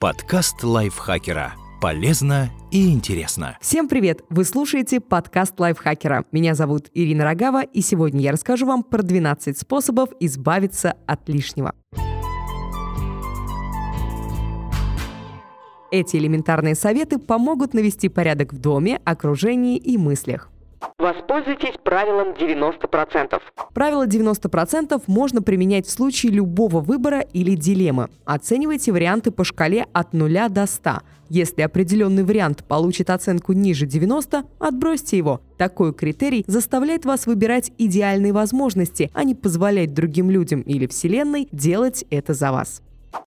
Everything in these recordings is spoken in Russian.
Подкаст лайфхакера. Полезно и интересно. Всем привет! Вы слушаете подкаст лайфхакера. Меня зовут Ирина Рогава, и сегодня я расскажу вам про 12 способов избавиться от лишнего. Эти элементарные советы помогут навести порядок в доме, окружении и мыслях. Воспользуйтесь правилом 90%. Правило 90% можно применять в случае любого выбора или дилеммы. Оценивайте варианты по шкале от 0 до 100. Если определенный вариант получит оценку ниже 90, отбросьте его. Такой критерий заставляет вас выбирать идеальные возможности, а не позволять другим людям или Вселенной делать это за вас.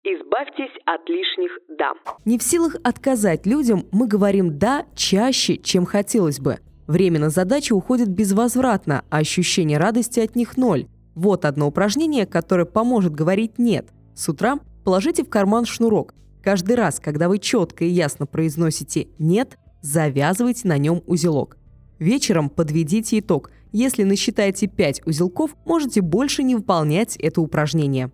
Избавьтесь от лишних «да». Не в силах отказать людям, мы говорим «да» чаще, чем хотелось бы. Время на задачи уходит безвозвратно, а ощущение радости от них ноль. Вот одно упражнение, которое поможет говорить «нет». С утра положите в карман шнурок. Каждый раз, когда вы четко и ясно произносите «нет», завязывайте на нем узелок. Вечером подведите итог. Если насчитаете 5 узелков, можете больше не выполнять это упражнение.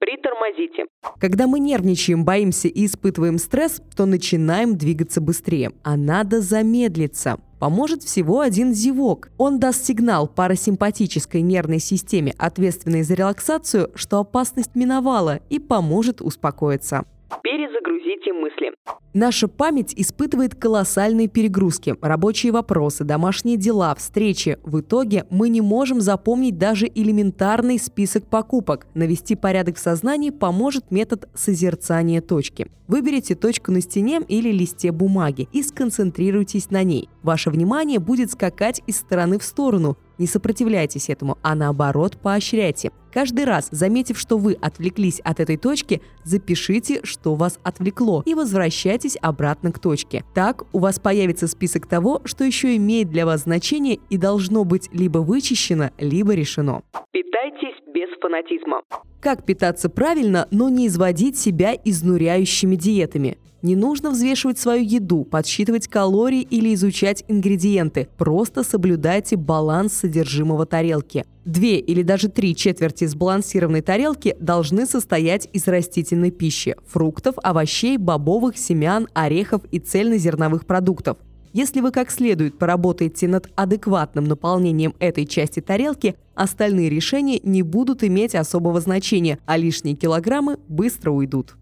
Притормозите. Когда мы нервничаем, боимся и испытываем стресс, то начинаем двигаться быстрее. А надо замедлиться поможет всего один зевок. Он даст сигнал парасимпатической нервной системе, ответственной за релаксацию, что опасность миновала и поможет успокоиться. Перезагрузите мысли. Наша память испытывает колоссальные перегрузки, рабочие вопросы, домашние дела, встречи. В итоге мы не можем запомнить даже элементарный список покупок. Навести порядок в сознании поможет метод созерцания точки. Выберите точку на стене или листе бумаги и сконцентрируйтесь на ней. Ваше внимание будет скакать из стороны в сторону, не сопротивляйтесь этому, а наоборот поощряйте. Каждый раз, заметив, что вы отвлеклись от этой точки, запишите, что вас отвлекло, и возвращайтесь обратно к точке. Так у вас появится список того, что еще имеет для вас значение и должно быть либо вычищено, либо решено. Питайтесь без фанатизма. Как питаться правильно, но не изводить себя изнуряющими диетами? Не нужно взвешивать свою еду, подсчитывать калории или изучать ингредиенты. Просто соблюдайте баланс содержимого тарелки. Две или даже три четверти сбалансированной тарелки должны состоять из растительной пищи – фруктов, овощей, бобовых, семян, орехов и цельнозерновых продуктов. Если вы как следует поработаете над адекватным наполнением этой части тарелки, остальные решения не будут иметь особого значения, а лишние килограммы быстро уйдут.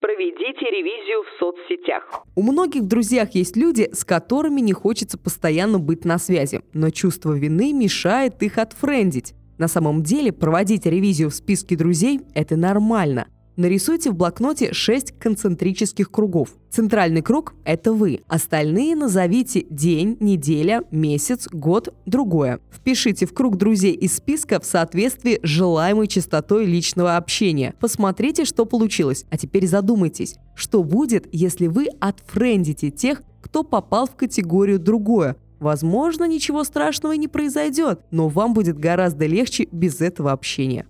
Проведите ревизию в соцсетях. У многих в друзьях есть люди, с которыми не хочется постоянно быть на связи, но чувство вины мешает их отфрендить. На самом деле проводить ревизию в списке друзей – это нормально. Нарисуйте в блокноте 6 концентрических кругов. Центральный круг – это вы. Остальные назовите день, неделя, месяц, год, другое. Впишите в круг друзей из списка в соответствии с желаемой частотой личного общения. Посмотрите, что получилось. А теперь задумайтесь, что будет, если вы отфрендите тех, кто попал в категорию «другое», Возможно, ничего страшного и не произойдет, но вам будет гораздо легче без этого общения.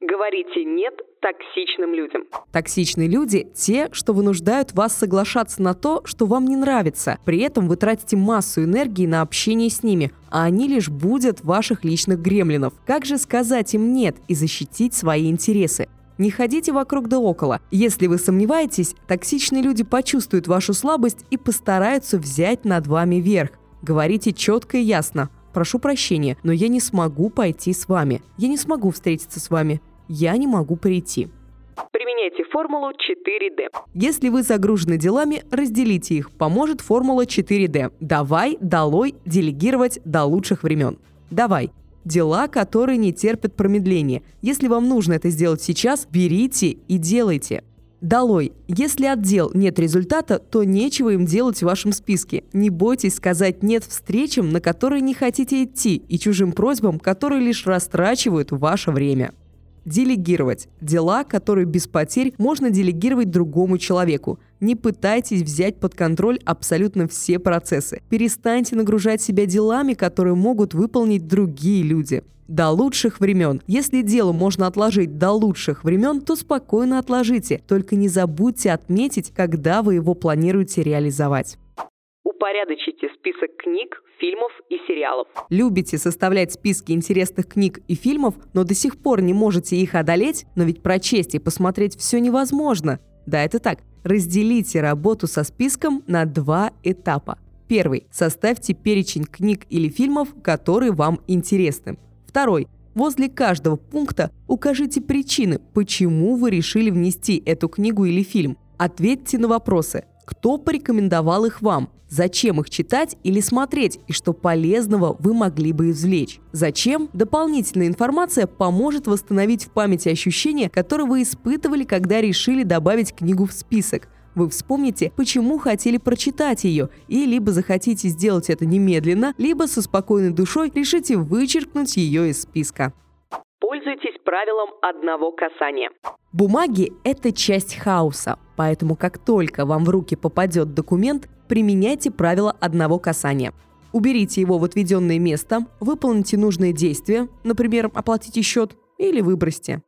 Говорите «нет» токсичным людям. Токсичные люди – те, что вынуждают вас соглашаться на то, что вам не нравится. При этом вы тратите массу энергии на общение с ними, а они лишь будут ваших личных гремлинов. Как же сказать им «нет» и защитить свои интересы? Не ходите вокруг да около. Если вы сомневаетесь, токсичные люди почувствуют вашу слабость и постараются взять над вами верх. Говорите четко и ясно. Прошу прощения, но я не смогу пойти с вами. Я не смогу встретиться с вами я не могу прийти. Применяйте формулу 4D. Если вы загружены делами, разделите их. Поможет формула 4D. Давай, долой, делегировать до лучших времен. Давай. Дела, которые не терпят промедления. Если вам нужно это сделать сейчас, берите и делайте. Долой. Если от дел нет результата, то нечего им делать в вашем списке. Не бойтесь сказать «нет» встречам, на которые не хотите идти, и чужим просьбам, которые лишь растрачивают ваше время. Делегировать. Дела, которые без потерь можно делегировать другому человеку. Не пытайтесь взять под контроль абсолютно все процессы. Перестаньте нагружать себя делами, которые могут выполнить другие люди. До лучших времен. Если дело можно отложить до лучших времен, то спокойно отложите. Только не забудьте отметить, когда вы его планируете реализовать. Упорядочите список книг, фильмов и сериалов. Любите составлять списки интересных книг и фильмов, но до сих пор не можете их одолеть? Но ведь прочесть и посмотреть все невозможно. Да, это так. Разделите работу со списком на два этапа. Первый. Составьте перечень книг или фильмов, которые вам интересны. Второй. Возле каждого пункта укажите причины, почему вы решили внести эту книгу или фильм. Ответьте на вопросы. Кто порекомендовал их вам? Зачем их читать или смотреть, и что полезного вы могли бы извлечь? Зачем? Дополнительная информация поможет восстановить в памяти ощущения, которые вы испытывали, когда решили добавить книгу в список. Вы вспомните, почему хотели прочитать ее, и либо захотите сделать это немедленно, либо со спокойной душой решите вычеркнуть ее из списка. Пользуйтесь правилом одного касания. Бумаги – это часть хаоса, поэтому как только вам в руки попадет документ, применяйте правило одного касания. Уберите его в отведенное место, выполните нужные действия, например, оплатите счет или выбросьте.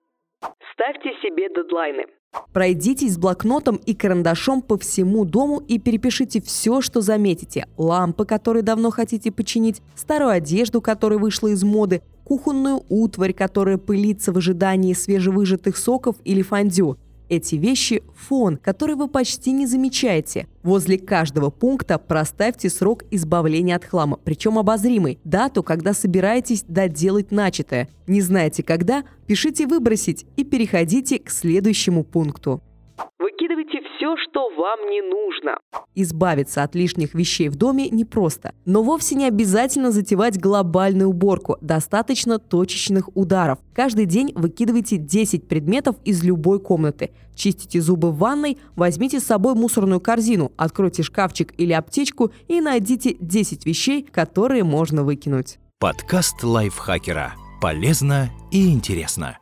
Ставьте себе дедлайны. Пройдитесь с блокнотом и карандашом по всему дому и перепишите все, что заметите. Лампы, которые давно хотите починить, старую одежду, которая вышла из моды, кухонную утварь, которая пылится в ожидании свежевыжатых соков или фондю. Эти вещи – фон, который вы почти не замечаете. Возле каждого пункта проставьте срок избавления от хлама, причем обозримый, дату, когда собираетесь доделать начатое. Не знаете когда? Пишите «выбросить» и переходите к следующему пункту. Выкидывайте все, что вам не нужно. Избавиться от лишних вещей в доме непросто. Но вовсе не обязательно затевать глобальную уборку. Достаточно точечных ударов. Каждый день выкидывайте 10 предметов из любой комнаты. Чистите зубы в ванной, возьмите с собой мусорную корзину, откройте шкафчик или аптечку и найдите 10 вещей, которые можно выкинуть. Подкаст лайфхакера. Полезно и интересно.